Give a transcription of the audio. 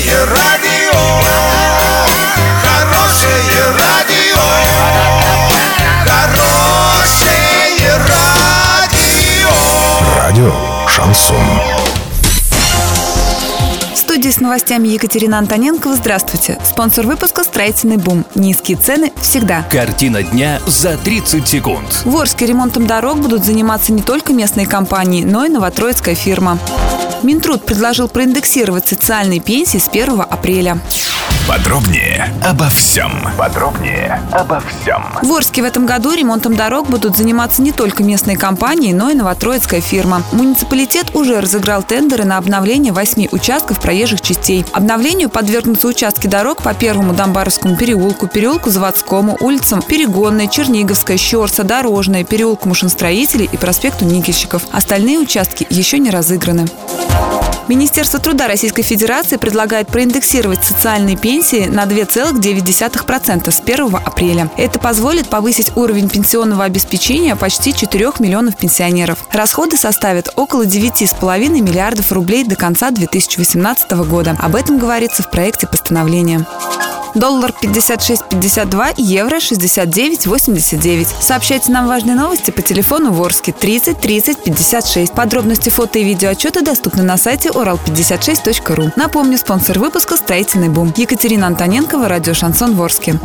Хорошее радио, хорошее радио, хорошее радио. Радио «Шансон». В студии с новостями Екатерина Антоненкова. Здравствуйте. Спонсор выпуска «Строительный бум». Низкие цены всегда. Картина дня за 30 секунд. В Орске ремонтом дорог будут заниматься не только местные компании, но и новотроицкая фирма. Минтруд предложил проиндексировать социальные пенсии с 1 апреля. Подробнее обо всем. Подробнее обо всем. В Орске в этом году ремонтом дорог будут заниматься не только местные компании, но и новотроицкая фирма. Муниципалитет уже разыграл тендеры на обновление восьми участков проезжих частей. Обновлению подвергнутся участки дорог по Первому Домбаровскому переулку, переулку Заводскому, улицам Перегонной, Черниговская, Щерса, Дорожная, переулку Машиностроителей и проспекту Никельщиков. Остальные участки еще не разыграны. Министерство труда Российской Федерации предлагает проиндексировать социальные пенсии на 2,9% с 1 апреля. Это позволит повысить уровень пенсионного обеспечения почти 4 миллионов пенсионеров. Расходы составят около 9,5 миллиардов рублей до конца 2018 года. Об этом говорится в проекте постановления. Доллар 56.52, евро 69.89. Сообщайте нам важные новости по телефону Ворске 30 30 56. Подробности фото и видео отчета доступны на сайте урал56.ру. Напомню, спонсор выпуска «Строительный бум». Екатерина Антоненкова, радио «Шансон Ворске».